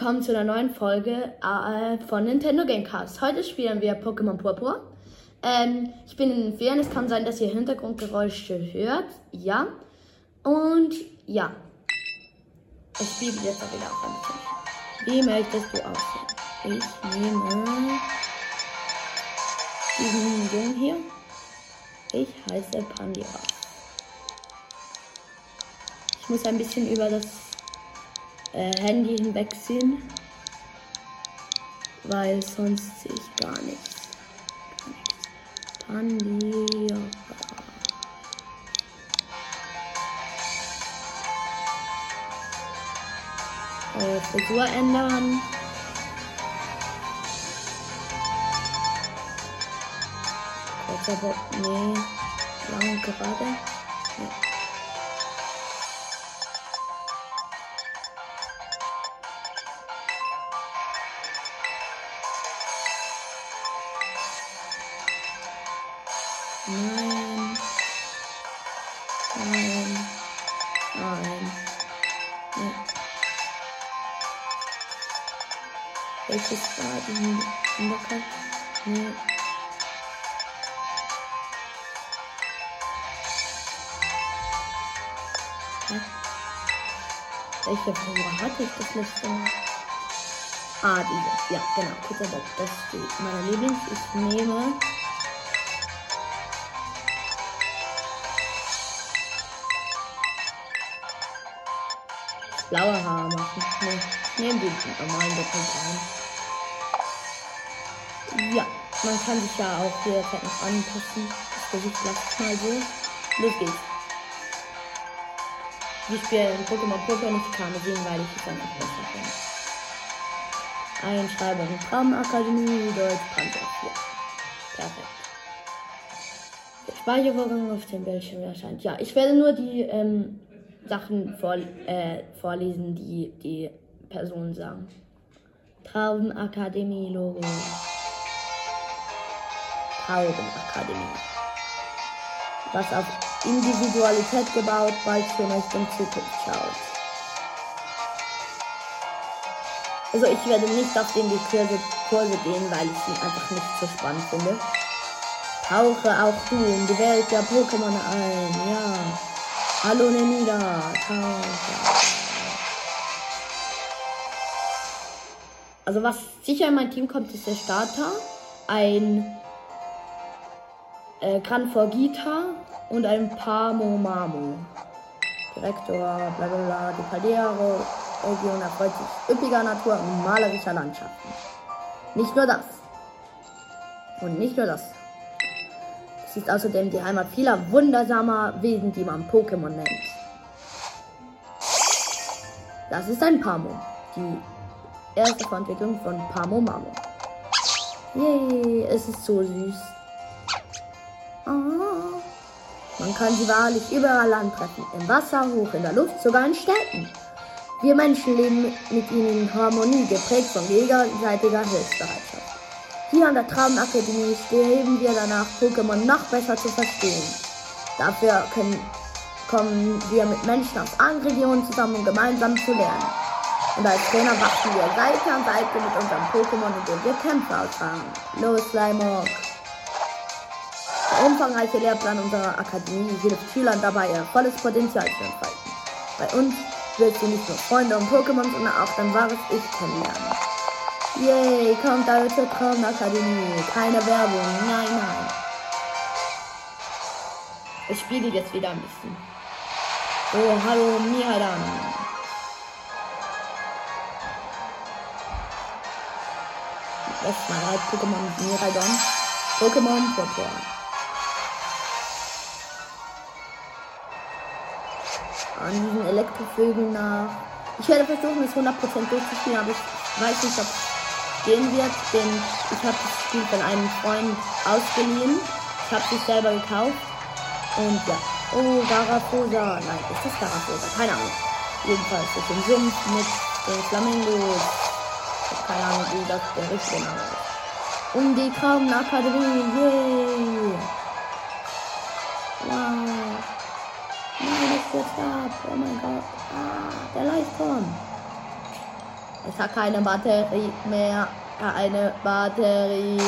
willkommen zu einer neuen Folge äh, von Nintendo Gamecast. Heute spielen wir Pokémon Purpur. Ähm, ich bin in den Ferien, es kann sein, dass ihr Hintergrundgeräusche hört. Ja. Und ja. Ich spiele jetzt auch wieder auf ein bisschen. Wie möchtest du aussehen? Ich nehme diesen Jungen hier. Ich heiße Pandira. Ich muss ein bisschen über das äh, Handy hinwegziehen, weil sonst sehe ich gar nichts. Gar nichts. Äh, Frisur ändern. Kurzer Bock, nee. Lang gerade. Nee. Hä? Welche Farbe hatte ich das letzte Mal? Ah, diese. Ja, genau. Bock. Das ist die, meine Lieblings. Ich nehme blaue Haare machen. Nee, ich nehme die normalen Doppelbraun. Ja, man kann sich ja auch jederzeit noch anpassen. Das Gesicht lasse mal so. Los geht's. Wir spielen Pokémon Pokémon nicht Karmesin, weil ich es einfach besser finde. Einschreibung Traumakademie Deutsch Panzer 4. Perfekt. Der Speichervorgang auf dem Bildschirm erscheint. Ja, ich werde nur die ähm, Sachen vor, äh, vorlesen, die die Personen sagen. Traubenakademie-Logo. Traubenakademie. Was auf Individualität gebaut, bald für Richtung Zukunft schaut. Also ich werde nicht auf den die Kurse, gehen, weil ich sie einfach nicht so spannend finde. Tauche auch du in die Welt der Pokémon ein, ja. Hallo Nenida, tauche. Also was sicher in mein Team kommt, ist der Starter, ein äh, Granforgita und ein Pamomamo. Direktor, bla bla bla, die Caldero, Region erfreut sich üppiger Natur und malerischer Landschaften. Nicht nur das. Und nicht nur das. Es ist außerdem die Heimat vieler wundersamer Wesen, die man Pokémon nennt. Das ist ein Pamo. Die erste Entwicklung von Pamo Mamo. Yay, es ist so süß. Oh. Man kann sie wahrlich überall antreffen. Im Wasser, hoch in der Luft, sogar in Städten. Wir Menschen leben mit ihnen in Harmonie, geprägt von gegenseitiger Hilfsbereitschaft. Hier an der Traubenakademie streben wir danach, Pokémon noch besser zu verstehen. Dafür können, kommen wir mit Menschen aus allen Regionen zusammen, um gemeinsam zu lernen. Und als Trainer wachsen wir Seite an Seite mit unserem Pokémon, indem wir Kämpfe austragen. Los, Slimog! Der umfangreiche Lehrplan unserer Akademie hilft Schülern dabei, ihr volles Potenzial zu entfalten. Bei uns wirst du nicht nur Freunde und Pokémon, sondern auch dein wahres Ich kennenlernen. Yay, kommt alle zur Traubenakademie. Keine Werbung, nein, nein. Ich spiele jetzt wieder ein bisschen. Oh, hallo, Mihadam. Erstmal halt Pokémon Miraidon. Pokémon Purpur. An diesen Elektrovögeln nach. Ich werde versuchen, es 100% durchzuspielen, aber ich weiß nicht, ob es gehen wird, denn ich habe das Spiel von einem Freund ausgeliehen. Ich habe es selber gekauft. Und ja. Oh, Garafosa. Nein, ist das Garafosa? Keine Ahnung. Jedenfalls mit dem Sumpf, mit den Flamingos. Ich habe keine Ahnung, wie das der richtige Name ist. Um die Traubenakademie. Yay! Wow. Wird ab. Oh mein Gott. Ah, der Livestream. Es hat keine Batterie mehr. Keine Batterie.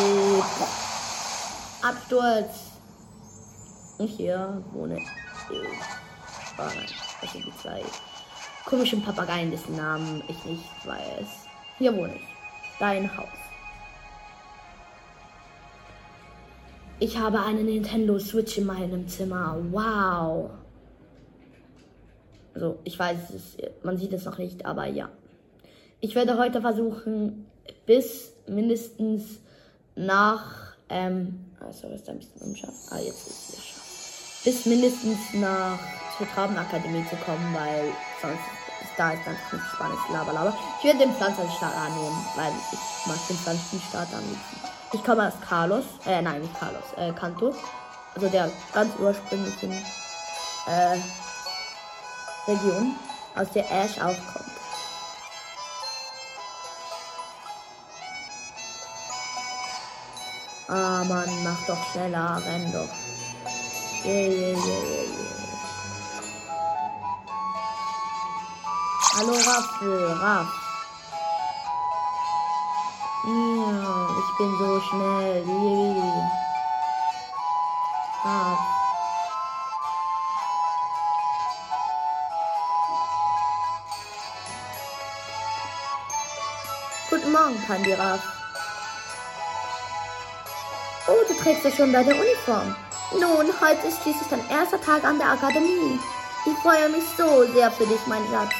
Absturz. Und hier wohne ich. Oh nein, das sind die zwei komischen Papageien, dessen Namen ich nicht weiß. Hier wohne ich. Dein Haus. Ich habe eine Nintendo Switch in meinem Zimmer. Wow. Also, ich weiß es, man sieht es noch nicht, aber ja. Ich werde heute versuchen, bis mindestens nach, ähm, also ist ein bisschen unscharf. Ah, jetzt ist es scharf. Bis mindestens nach zur Traubenakademie zu kommen, weil sonst ist da ist ganz nicht spannendes Laber, Ich werde den Pflanzenstart annehmen, weil ich mag den Pflanzenstart am liebsten. Ich komme aus Carlos, äh, nein, nicht Carlos, äh, Kanto. Also der ganz ursprünglichen, äh, Region, aus der Ash auch kommt. Ah, Mann, mach doch schneller, renn doch. Yeah, yeah, yeah. Hallo Raffel, Raff. Ja, ich bin so schnell. Yeah. Raff. Morgen, Pandiraff. Oh, du trägst ja schon deine Uniform. Nun, heute ist schließlich dein erster Tag an der Akademie. Ich freue mich so sehr für dich, mein Schatz.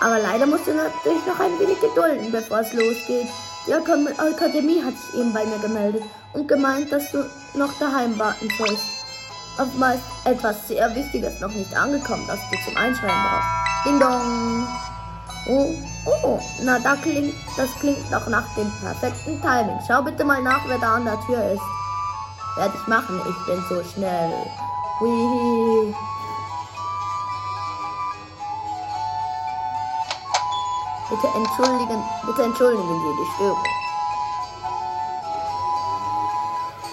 Aber leider musst du natürlich noch ein wenig gedulden, bevor es losgeht. Die Akademie hat sich eben bei mir gemeldet und gemeint, dass du noch daheim warten sollst. Oftmals etwas sehr Wichtiges noch nicht angekommen, das du zum Einschreiben brauchst. Ding dong! Oh, oh, na da klingt, das klingt doch nach dem perfekten Timing. Schau bitte mal nach, wer da an der Tür ist. Werde ich machen, ich bin so schnell. Hui. Bitte entschuldigen, bitte entschuldigen Sie die Störung.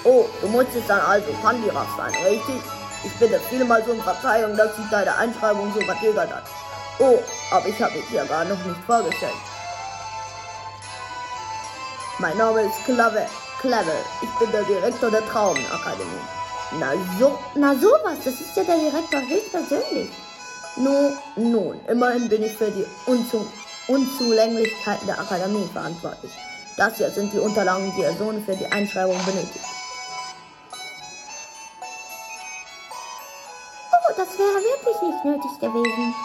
Oh, du musst es dann also Pandiraf sein, richtig? Ich bitte vielmals um Verzeihung, dass sich deine Einschreibung so verzögert hat. Oh, aber ich habe mich ja gar noch nicht vorgestellt. Mein Name ist Clavel. Clavel. Ich bin der Direktor der Traumenakademie. Na so, na sowas, das ist ja der Direktor höchstpersönlich. Nun, nun, immerhin bin ich für die Unzug Unzulänglichkeiten der Akademie verantwortlich. Das hier sind die Unterlagen, die Ihr Sohn für die Einschreibung benötigt. Oh, das wäre wirklich nicht nötig gewesen.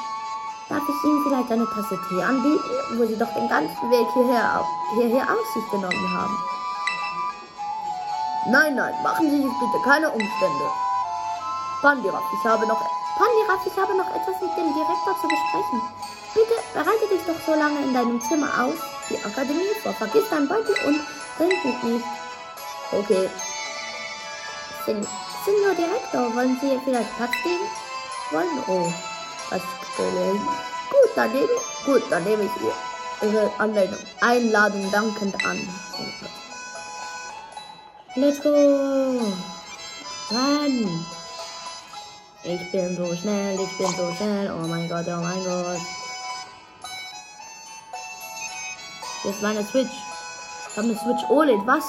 Darf ich Ihnen vielleicht eine Tasse Tee anbieten, wo Sie doch den ganzen Weg hierher, hierher auf sich genommen haben? Nein, nein, machen Sie sich bitte keine Umstände. Pandiraf, ich habe noch... Pandiraf, ich habe noch etwas mit dem Direktor zu besprechen. Bitte bereite dich doch so lange in deinem Zimmer aus. Die Akademie vor. Vergiss deinen Beutel und Buch nicht. Okay. Sen Senior Direktor, wollen Sie vielleicht Platz geben? Wollen? Oh, was gelesen. Gut, dann nehme ich, gut, dann nehme ich ihr, Ihre Anleitung, Einladung dankend an. Let's go! Run! Ich bin so schnell, ich bin so schnell. Oh mein Gott, oh mein Gott. Das ist meine Switch. Ich habe eine Switch OLED. Was?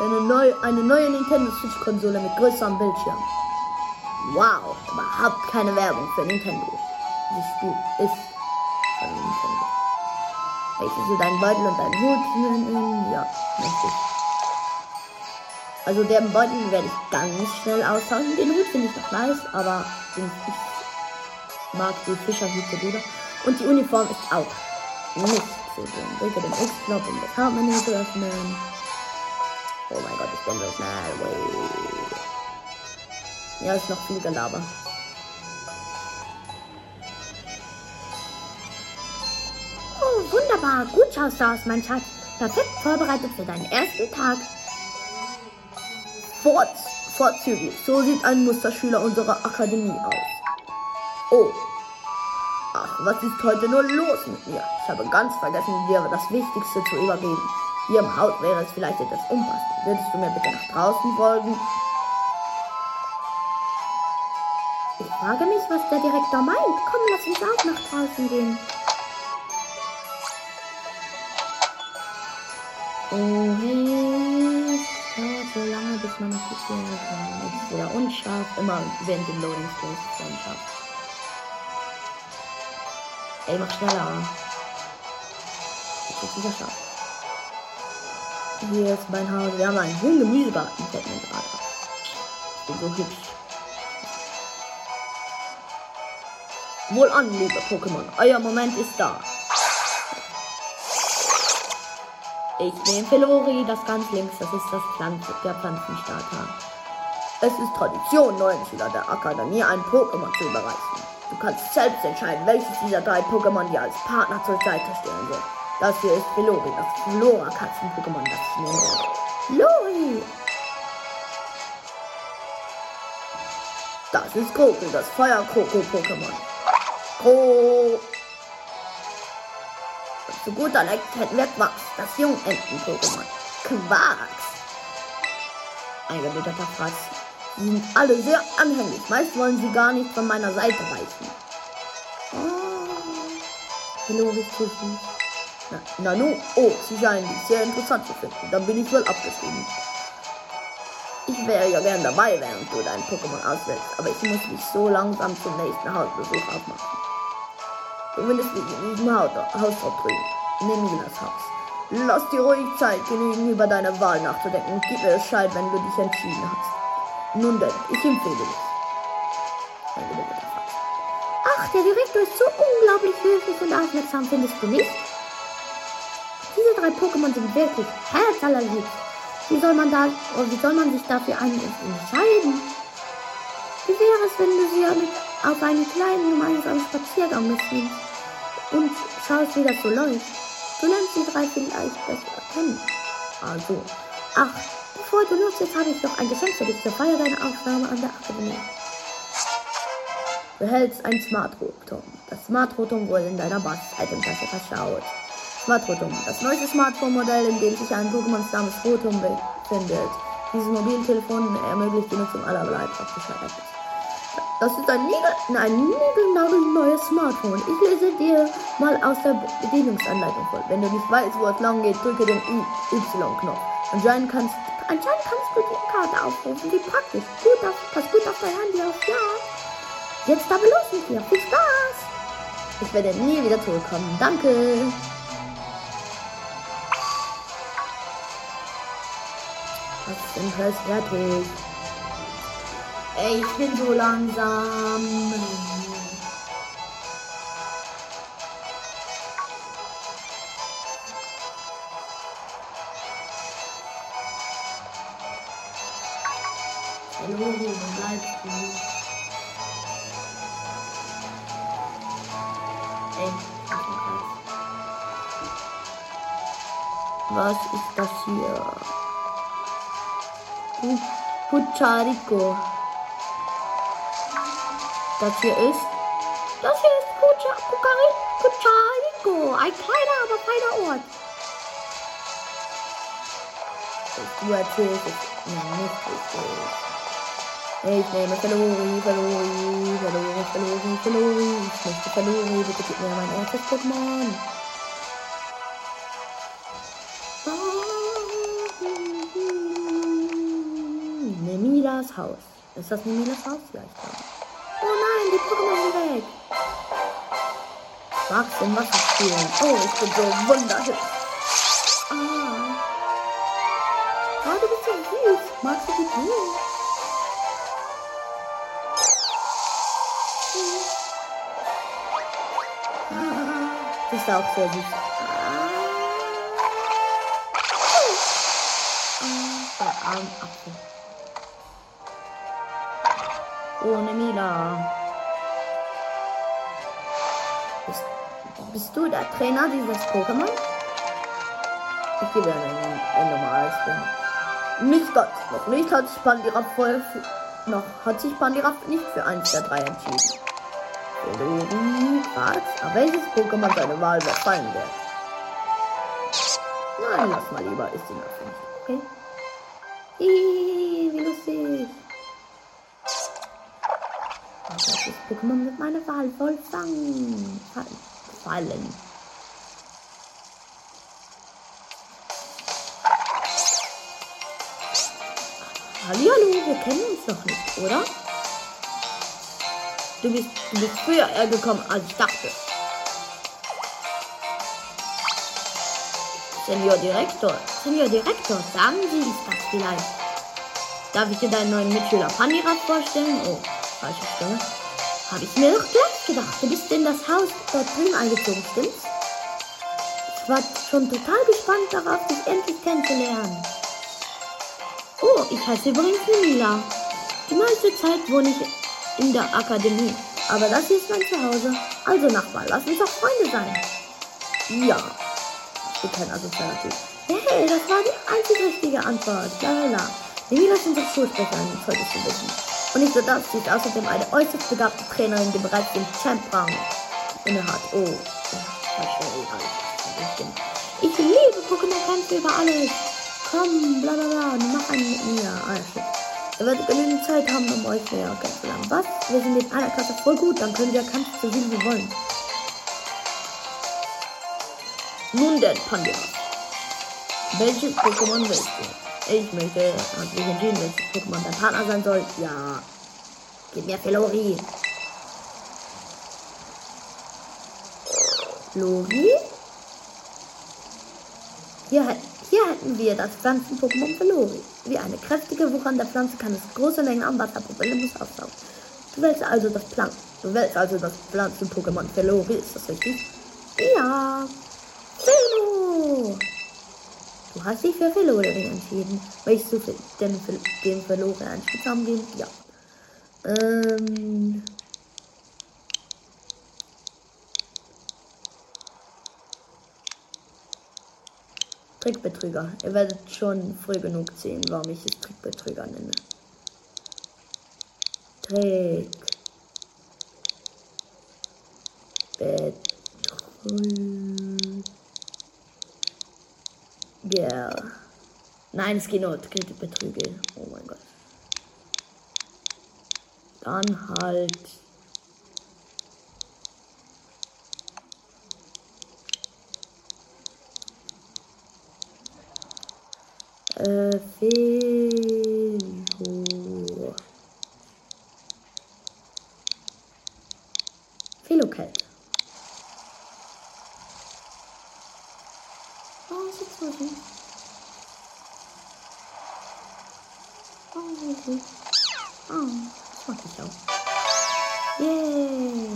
Eine neue, eine neue Nintendo Switch Konsole mit größerem Bildschirm. Wow, überhaupt keine Werbung für Nintendo. Dieses Spiel ist von Nintendo. Möchtest du deinen Beutel und deinen Hut? Ja, möchte ich. Also den Beutel werde ich ganz schnell austauschen. Den Hut finde ich noch nice, aber ich mag die Fischerhüte lieber. Und die Uniform ist auch nicht so schön. Drücke den X-Knopf, um das Hauptmenü zu öffnen. Oh mein Gott, ich bin so schnell. Ja, ist noch viel Gelaber. Wunderbar. Gut schaust du aus, mein Schatz. Perfekt vorbereitet für deinen ersten Tag. Fort, vorzüglich. So sieht ein Musterschüler unserer Akademie aus. Oh, was ist heute nur los mit mir? Ich habe ganz vergessen, dir das Wichtigste zu übergeben. Hier im Haus wäre es vielleicht etwas unpassend. Würdest du mir bitte nach draußen folgen? Ich frage mich, was der Direktor meint. Komm, lass uns auch nach draußen gehen. Oh, hey. Es dauert so lange, bis man das spielen kann. Wieder unscharf. Immer während dem Loading Screens ist es unscharf. Ey, mach schneller. Jetzt ist wieder scharf. Hier ist mein Haus. Wir haben einen hohen Gemüsegarten. Fällt mir gerade auf. So hübsch. Wohl an, liebe Pokémon. Euer Moment ist da. Ich nehme Felori, das ganz links. Das ist das Pflanze, der Pflanzenstarter. Es ist Tradition, neuen Schüler der Akademie ein Pokémon zu überreichen. Du kannst selbst entscheiden, welches dieser drei Pokémon dir als Partner zur Seite stehen wird. Das hier ist Felori, das Flora-Katzen-Pokémon, das ich werde. Lori! Das ist Kroko, das Feuer-Kroko-Pokémon. Kro. Zu guter Letzt hätten wir Quax, das Jungenten-Pokémon. Quax. Ein gebitterter Fraß. Sie sind alle sehr anhänglich. Meist wollen sie gar nicht von meiner Seite weichen. Oh. So süß. Na, Nanu, oh, sie scheinen dich sehr interessant zu finden. Dann bin ich wohl abgeschrieben. Ich wäre ja gern dabei, während du dein Pokémon auswählst, aber ich muss mich so langsam zum nächsten Hausbesuch aufmachen. Zumindest in diesem Haus, Haus drüben. Nimm das Haus. Lass dir ruhig Zeit genügen, über deine Wahl nachzudenken und gib mir Bescheid, wenn du dich entschieden hast. Nun denn, ich empfehle dich. Ach, der Direktor ist so unglaublich höflich und aufmerksam, findest du nicht? Diese drei Pokémon sind wirklich herzallerliebst. Wie soll man da, oder wie soll man sich dafür entscheiden? Wie wäre es, wenn du sie mit auf einen kleinen gemeinsamen Spaziergang mitnimmst und schaust, wie das so läuft? Du lernst die drei vielleicht besser erkennen. Also, ach, bevor du losgehst, habe ich noch ein Geschenk für dich zur Feier deiner Aufnahme an der Akademie. Du hältst ein Smart Rotom. Das Smart Rotom wurde in deiner Basis-Item-Tasche verstaut. Smart Rotom, das neueste Smartphone-Modell, in dem sich ein Pokémon namens Rotom befindet. Dieses Mobiltelefon ermöglicht die Nutzung aller leibhaftigen Apps. Das ist ein, Nigel, ein niegelnagelneues Smartphone. Ich lese dir mal aus der Bedienungsanleitung vor. Wenn du nicht weißt, wo es lang geht, drücke den Y-Knopf. Anscheinend kannst, anscheinend kannst du die Karte aufrufen. Wie praktisch. Gut auf, pass gut auf dein Handy auf. Ja. Jetzt aber los mit dir. Viel Spaß. Ich werde nie wieder zurückkommen. Danke. Was ist fast fertig? Ey, ich bin so langsam. Hallo, wo bleibst du? Was ist das hier? Pucharico. Das hier ist. Das hier ist Pucharico. Ein kleiner, aber feiner Ort. Du erzählst es nicht richtig. Ich nehme Felori, Felori, Felori, Felori, Felori. Ich möchte Felori. Bitte gib mir mein erstes Pokémon. Nemilas Haus. Ist das Nemilas Haus? Ja, die Pokémon weg. Magst du Wasser spielen? Oh, ich bin so wunderhübsch. Ah. Oh, du bist so süß. Magst du die Blumen? Ah, ist auch sehr süß. Ah, der Armapfel. Ohne Mila. Bist, bist du der Trainer dieses Pokémon? Ich gebe ein, ein normales Ding. Nicht ganz. Noch nicht hat sich Pandira voll noch hat sich Pandira nicht für eins der drei entschieden. Felori fragt, auf welches Pokémon seine Wahl fallen wird. Nein, lass mal lieber, ist die noch nicht. Okay? Hihi, wie lustig. Pokémon mit meiner Wahl voll fangen. Fallen. Hallihallo, wir kennen uns doch nicht, oder? Du bist, du bist früher gekommen, als ich dachte. Senior Direktor, Senior Direktor, sagen Sie, ist das vielleicht? Darf ich dir deinen neuen Mitschüler Pandirat vorstellen? Oh, falsche Stimme. Habe ich mir doch gleich gedacht. Du bist in das Haus dort drüben eingezogen, stimmt's? Ich war schon total gespannt darauf, dich endlich kennenzulernen. Oh, ich heiße übrigens Mila. Die meiste Zeit wohne ich in der Akademie. Aber das hier ist mein Zuhause. Also Nachbar, lass uns doch Freunde sein. Ja. Ich bin kein Assoziativ. Hey, das war die einzige richtige Antwort. Lalala. Mila ist unsere Schulsprecherin, solltest du wissen. Und nicht nur das, sie ist außerdem eine äußerst begabte Trainerin, die bereits den Champ-Rang innehat. Oh, ich liebe Pokémon-Kämpfe über alles. Komm, bla bla bla, mach einen mit mir. Ah, shit. Ihr werdet genügend Zeit haben, um euch näher kennenzulernen. Was? Wir sind in einer Klasse voll gut, dann können wir kämpfen, so viel wir wollen. Nun denn, Pandora. Welches Pokémon willst du? Ich möchte, hast du entschieden, welches Pokémon dein Partner sein soll? Ja. Gib mir Felori. Lori? Hier, hier hätten wir das Pflanzen-Pokémon Felori. Wie eine kräftige wuchernde Pflanze kann es große Mengen an Wasser problemlos aufsaugen. Du wählst also das Plan Du wählst also das Pflanzen-Pokémon Felori, ist das richtig? Ja. Felo! Du hast dich für Felori entschieden. Möchtest du denn für den Felori einen Spitznamen geben? Ja. Ähm. Trickbetrüger. Ihr werdet schon früh genug sehen, warum ich es Trickbetrüger nenne. Trick. Betrüger. Nein, es geht nur Trickbetrüge. Oh mein Gott. Dann halt Äh. Felocat. Oh, ist jetzt so süß. Süß. Oh, das mag ich auch. Yay.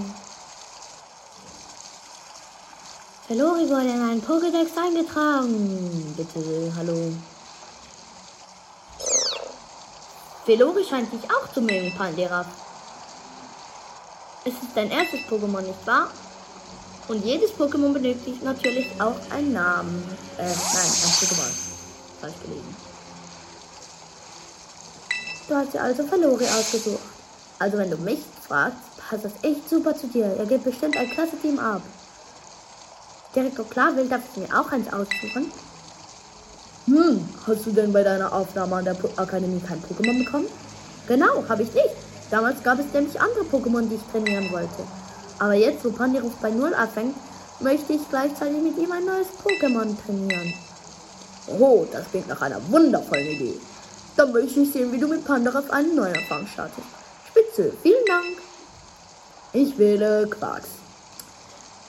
Felori wurde in einen Pokédex eingetragen. Bitte, hallo. Velori scheint dich auch zu mögen, Pandera. Es ist dein erstes Pokémon, nicht wahr? Und jedes Pokémon benötigt natürlich auch einen Namen. Äh, nein, ein Pokémon. Falsch gelesen. Du hast dir also Velori ausgesucht. Also wenn du mich fragst, passt das echt super zu dir. Er gibt bestimmt ein klasse Team ab. Direktor Klarwill darf ich mir auch eins aussuchen. Hm, hast du denn bei deiner Aufnahme an der po Akademie kein Pokémon bekommen? Genau, habe ich nicht. Damals gab es nämlich andere Pokémon, die ich trainieren wollte. Aber jetzt, wo Pandiruf bei Null anfängt, möchte ich gleichzeitig mit ihm ein neues Pokémon trainieren. Oh, das klingt nach einer wundervollen Idee. Dann möchte ich sehen, wie du mit Pandarov einen neuen Erfahrung startest. Spitze, vielen Dank. Ich wähle Quarks.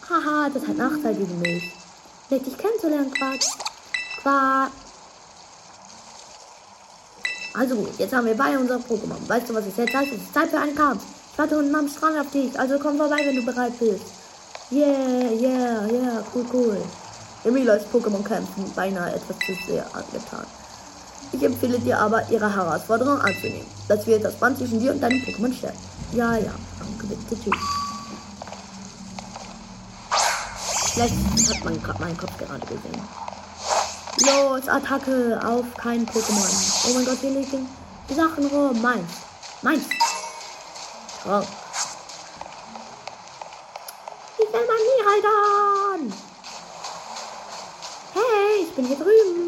Haha, das hat Nachteile gegen mich. Leg dich kennenzulernen, Quarks. Quarks. Also gut, jetzt haben wir beide unser Pokémon. Weißt du, was es jetzt heißt? Es ist Zeit für einen Kampf. Ich warte unten am Strand auf dich. Also komm vorbei, wenn du bereit bist. Yeah, yeah, yeah, cool, cool. Emila ist Pokémon-Kämpfen beinahe etwas zu sehr angetan. Ich empfehle dir aber, ihre Herausforderung anzunehmen. Das wird das Band zwischen dir und deinem Pokémon stärken. Ja, ja, danke bitte, tschüss. Vielleicht hat man gerade meinen Kopf gerade gesehen. Los, Attacke auf kein Pokémon. Oh mein Gott, hier liegen die Sachen rum. Meins. Meins. Oh. Ich will mal Miraidon. Hey, ich bin hier drüben.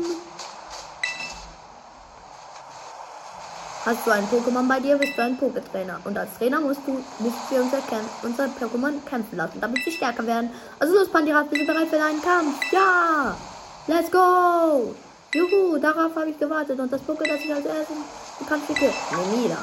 Hast du ein Pokémon bei dir, bist du ein Pokétrainer. Und als Trainer musst du musst wir unser, unser Pokémon kämpfen lassen, damit sie stärker werden. Also los, Pandira, bist du bereit für deinen Kampf? Ja! Let's go! Juhu, darauf habe ich gewartet und das Poké, das ich als erstes Du kannst die töten. Nemila.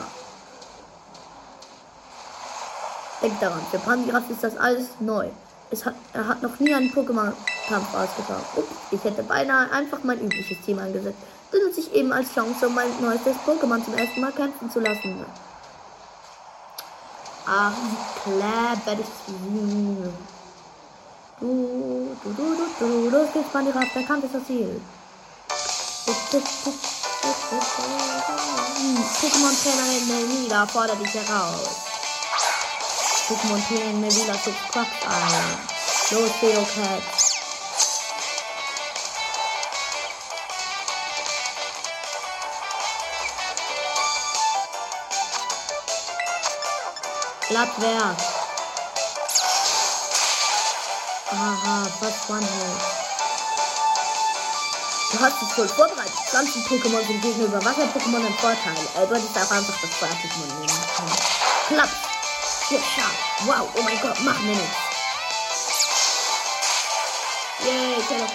Denk daran, für Pandiraf ist das alles neu. Es hat, er hat noch nie einen Pokémon-Kampf ausgetragen. Ups, ich hätte beinahe einfach mein übliches Team eingesetzt. Benutze ich eben als Chance, um mein neuestes Pokémon zum ersten Mal kämpfen zu lassen. Ach, clever ist sie. Du, du, du, du, du, los geht's, Pandiraf, der Kampf ist das Ziel. Pokémon-Trainerin Melina fordert dich heraus. Pokémon-Trainerin Melina schickt Quack ein. Los, Theocat. Blattwerk. Aha, was one hit. Du hast dich wohl vorbereitet. Pflanzen-Pokémon sind gegenüber Wasser-Pokémon ein Vorteil. Äh, du hättest auch einfach das Feuer-Pokémon nehmen können. Klappt. Ja, schau. Wow, oh mein Gott, mach mir nichts. Yay, Carrot.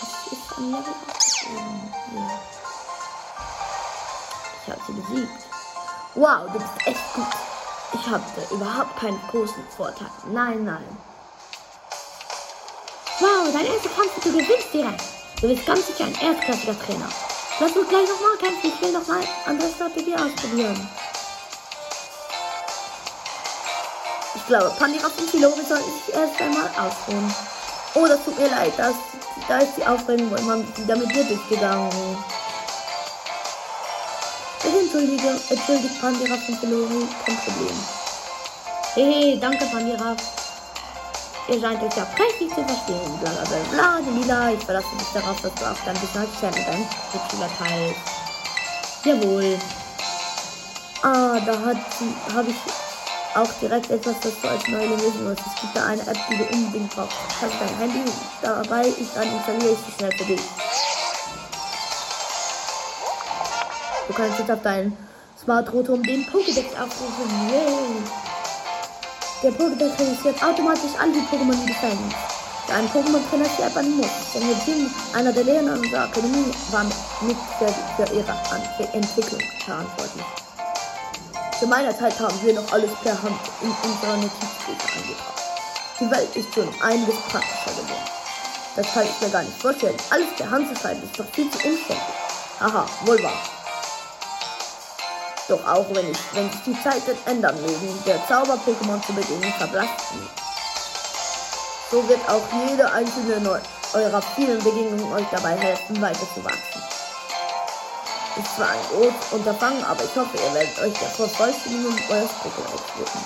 Das ist ein Level. Ich habe sie besiegt. Wow, du bist echt gut. Ich habe überhaupt keinen großen Vorteil. Nein, nein. Wow, dein erster Kampf, du gewinnst direkt. Du bist ganz sicher ein erstklassiger Trainer. Lass uns gleich nochmal kämpfen. Ich will nochmal andere Strategie ausprobieren. Ich glaube, Pandiraff und Filori sollten sich erst einmal ausruhen. Oh, das tut mir leid. Das, da ist die Aufregung immer wieder mit mir durchgegangen. Ich entschuldige, entschuldigt Pandiraff und Filori. Kein Problem. Hey, danke Pandiraff. Ihr scheint euch ja prächtig zu verstehen. Bla bla bla. Lila, ich verlasse mich darauf, dass du auch dann bis als Champ dein Mitschüler teilst. Jawohl. Ah, da hat sie, habe ich auch direkt etwas, das du als Neue lösen musst. Es gibt da eine App, die du unbedingt brauchst. Hast dein Handy dabei ist, dann installiere ich sie schnell für dich. Du kannst jetzt auf deinen Smart Rotom den Pokédex aufrufen. Yay! Der Pokédex registriert automatisch all die Pokémon, die du fängst. Für einen Pokémon-Trainer ist die App ein Muss. Denn ihr Team, einer der Lehrer unserer Akademie, war mit für, für ihre An Entwicklung verantwortlich. Zu meiner Zeit haben wir noch alles per Hand in unserer Notizbücher eingetragen. Die Welt ist schon einiges praktischer geworden. Das kann ich mir gar nicht vorstellen. Alles per Hand zu schreiben ist doch viel zu umständlich. Aha, wohl wahr. Doch auch wenn ich, wenn sich die Zeiten ändern mögen, der Zauber-Pokémon zu Beginn verblasst. So wird auch jede einzelne eurer vielen Begegnungen euch dabei helfen, weiterzuwachsen. Ist zwar ein großes Unterfangen, aber ich hoffe, ihr werdet euch der Vervollständigung eures Pokédex widmen.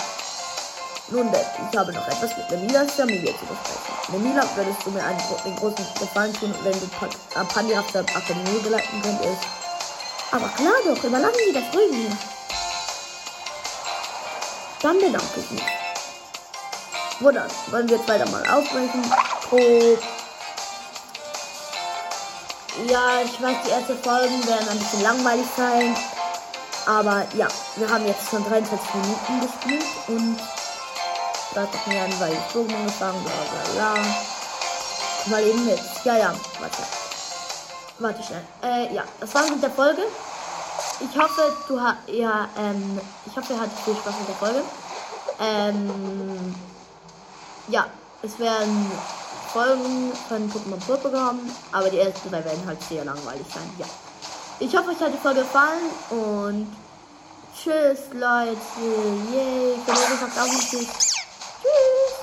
Nun denn, ich habe noch etwas mit Nemilas Familie zu besprechen. Nemila, würdest du mir einen, einen großen Gefallen tun, wenn du Pandy auf der Akademie geleiten könntest? Aber klar doch, überlassen Sie das ruhig mir. Dann bedanke ich mich. Dann? Wollen wir jetzt weiter mal aufbrechen? Oh. Ja, ich weiß, die ersten Folgen werden ein bisschen langweilig sein. Aber ja, wir haben jetzt schon 43 Minuten gespielt und das doch mir an, weil ich Pokémon gefangen, bla bla bla. Mal eben mit. Ja, ja, warte. Warte schnell. Äh, ja, das war's mit der Folge. Ich hoffe, du hast, ja, ähm, ich hoffe, ihr hattet viel Spaß mit der Folge. Ähm, ja, es werden Folgen von Pokémon Purple kommen, aber die ersten drei werden halt sehr langweilig sein. Ja. Ich hoffe, euch hat die Folge gefallen und tschüss, Leute. Yay. Verlierer sagt auch nicht. Tschüss.